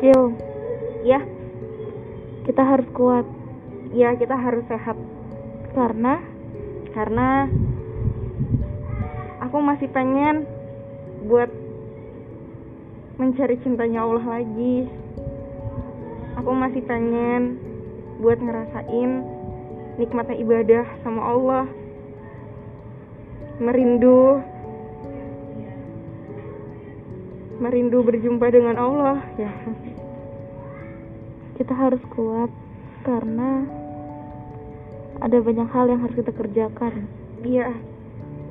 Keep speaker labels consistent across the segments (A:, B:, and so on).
A: Kil,
B: ya.
A: Kita harus kuat.
B: Ya kita harus sehat.
A: Karena
B: karena aku masih pengen buat mencari cintanya Allah lagi. Aku masih pengen buat ngerasain nikmatnya ibadah sama Allah. Merindu merindu berjumpa dengan Allah ya.
A: Kita harus kuat karena ada banyak hal yang harus kita kerjakan.
B: iya.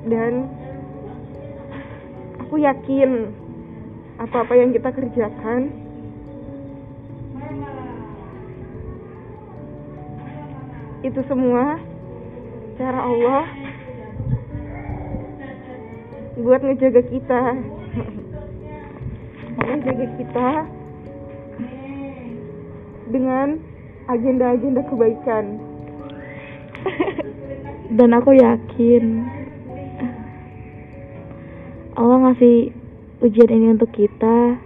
B: Dan aku yakin apa-apa yang kita kerjakan itu semua cara Allah buat ngejaga kita ngejaga kita dengan agenda-agenda kebaikan
A: Dan aku yakin Allah ngasih ujian ini untuk kita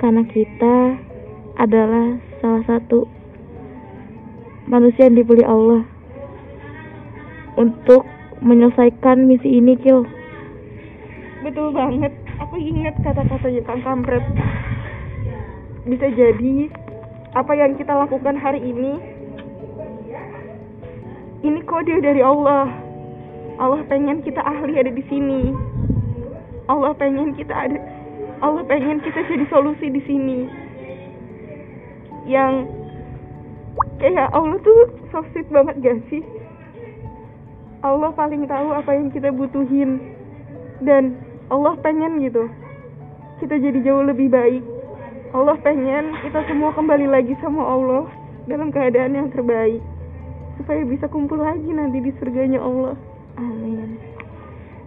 A: karena kita adalah salah satu manusia yang dipilih Allah untuk menyelesaikan misi ini, Kil.
B: betul banget aku ingat kata-katanya Kang Kampret. Bisa jadi apa yang kita lakukan hari ini ini kode dari Allah. Allah pengen kita ahli ada di sini. Allah pengen kita ada Allah pengen kita jadi solusi di sini. Yang kayak Allah tuh so banget gak sih? Allah paling tahu apa yang kita butuhin. Dan Allah pengen gitu. Kita jadi jauh lebih baik. Allah pengen kita semua kembali lagi sama Allah dalam keadaan yang terbaik. Supaya bisa kumpul lagi nanti di surganya Allah.
A: Amin.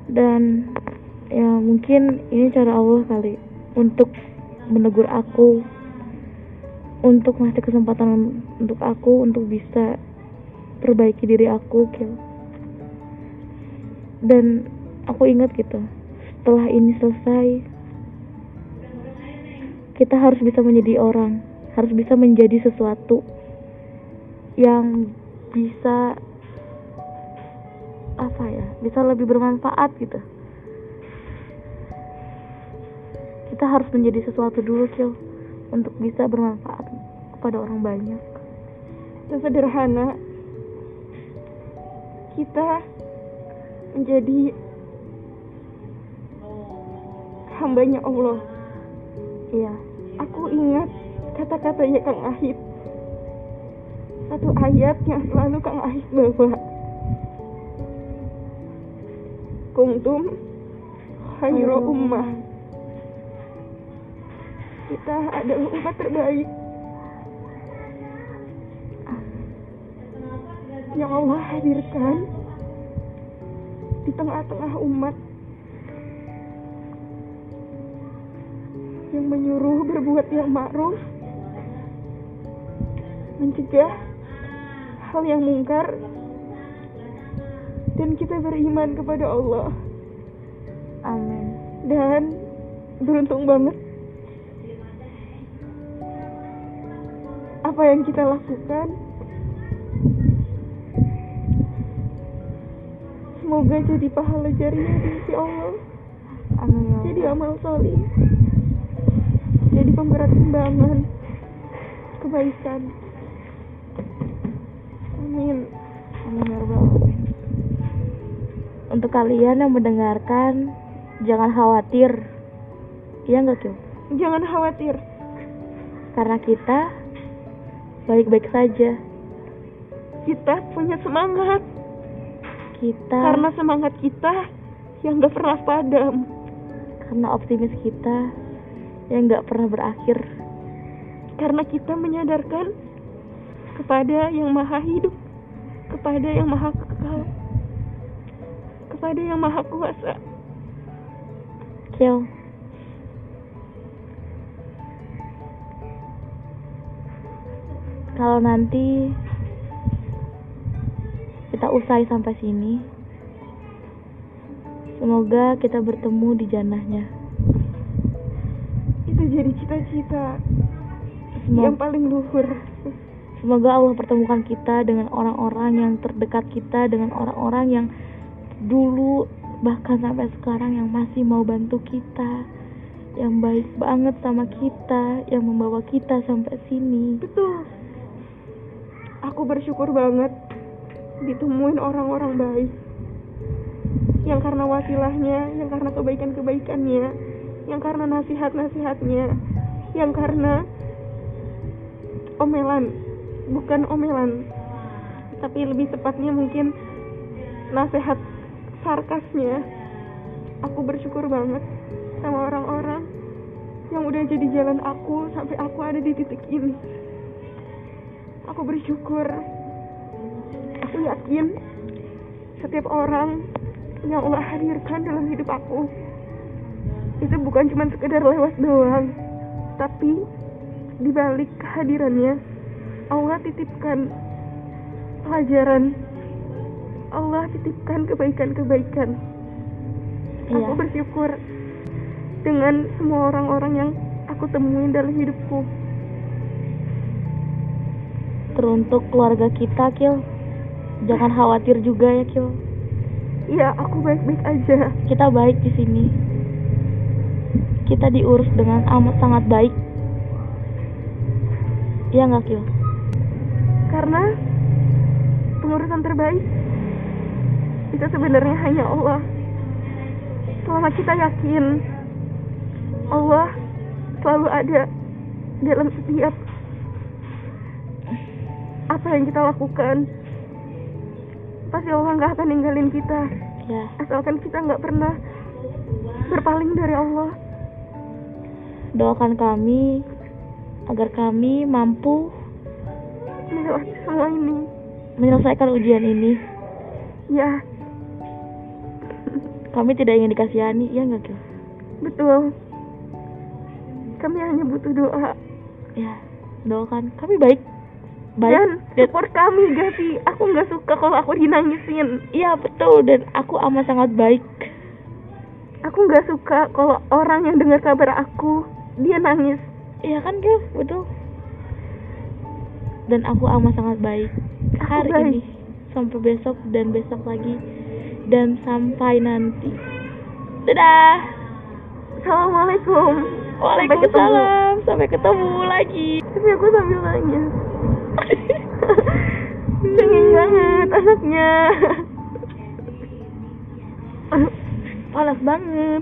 A: Dan ya mungkin ini cara Allah kali. Untuk menegur aku. Untuk ngasih kesempatan untuk aku untuk bisa perbaiki diri aku Kil. Dan aku ingat gitu setelah ini selesai kita harus bisa menjadi orang harus bisa menjadi sesuatu yang bisa apa ya bisa lebih bermanfaat gitu. Kita harus menjadi sesuatu dulu Kil untuk bisa bermanfaat kepada orang banyak.
B: Dan sederhana kita menjadi hambanya Allah.
A: Iya
B: aku ingat kata-katanya Kang Ahid satu ayat yang selalu Kang Ahid bawa. Kuntum khairu ummah. kita adalah umat terbaik. Yang Allah hadirkan di tengah-tengah umat yang menyuruh berbuat yang ma'ruf mencegah hal yang mungkar dan kita beriman kepada Allah.
A: Amin.
B: Dan beruntung banget apa yang kita lakukan. Semoga jadi pahala jariah di sisi Allah.
A: Amin ya
B: jadi amal solih jadi pemberat timbangan kebaikan amin
A: Amin ya Rabbal Alamin. Untuk kalian yang mendengarkan, jangan khawatir. Iya nggak Kil?
B: jangan khawatir
A: Karena kita baik-baik saja.
B: kita punya semangat
A: Kita
B: karena semangat kita yang gak pernah padam
A: karena optimis kita yang nggak pernah berakhir.
B: karena kita menyadarkan kepada yang maha hidup kepada yang maha kekal kepada yang maha kuasa
A: Kil. Kalau nanti kita usai sampai sini, semoga kita bertemu di jannahnya.
B: Itu itu jadi cita-cita yang paling luhur.
A: Semoga Allah pertemukan kita dengan orang-orang yang terdekat kita dengan orang-orang yang dulu bahkan sampai sekarang yang masih mau bantu kita yang baik banget sama kita yang membawa kita sampai sini.
B: Betul. Aku bersyukur banget ditemuin orang-orang baik. Yang karena wasilahnya yang karena kebaikan-kebaikannya yang karena nasihat-nasihatnya. Yang karena omelan. Bukan omelan. Tapi lebih tepatnya mungkin nasihat sarkasnya. Aku bersyukur banget sama orang-orang yang udah jadi jalan aku sampai aku ada di titik ini. Aku bersyukur. Aku yakin setiap orang yang Allah hadirkan dalam hidup aku itu bukan cuma sekedar lewat doang tapi di balik kehadirannya Allah titipkan pelajaran. Allah titipkan kebaikan-kebaikan.
A: Iya.
B: aku bersyukur dengan semua orang-orang yang aku temuin dalam hidupku.
A: Teruntuk keluarga kita Kil. Jangan khawatir juga ya Kil.
B: Iya, aku baik-baik aja.
A: kita baik di sini kita diurus dengan amat sangat baik Iya nggak Kil
B: Karena pengurusan terbaik itu sebenarnya hanya Allah. Selama kita yakin Allah selalu ada dalam setiap apa yang kita lakukan, pasti Allah nggak akan ninggalin kita.
A: ya
B: Asalkan kita nggak pernah berpaling dari Allah.
A: Doakan kami agar kami mampu
B: Melewati semua ini.
A: menyelesaikan ujian ini.
B: Ya,
A: kami tidak ingin dikasihani ya nggak Kil
B: betul. Kami hanya butuh doa.
A: Ya doakan. Kami baik. Baik.
B: Dan
A: dan
B: support kami gak sih? Aku nggak suka kalau aku dinangisin.
A: iya betul. Dan aku amat sangat baik.
B: Aku nggak suka kalau orang yang dengar kabar aku dia nangis.
A: iya kan Kil betul dan aku amat sangat baik
B: Aku
A: hari
B: baik.
A: ini sampai besok dan besok lagi dan sampai nanti dadah
B: Assalamualaikum. Sampai ketemu.
A: Waalaikumsalam sampai ketemu lagi
B: Tapi aku sambil nangis. Pengen banget anaknya.
A: panas banget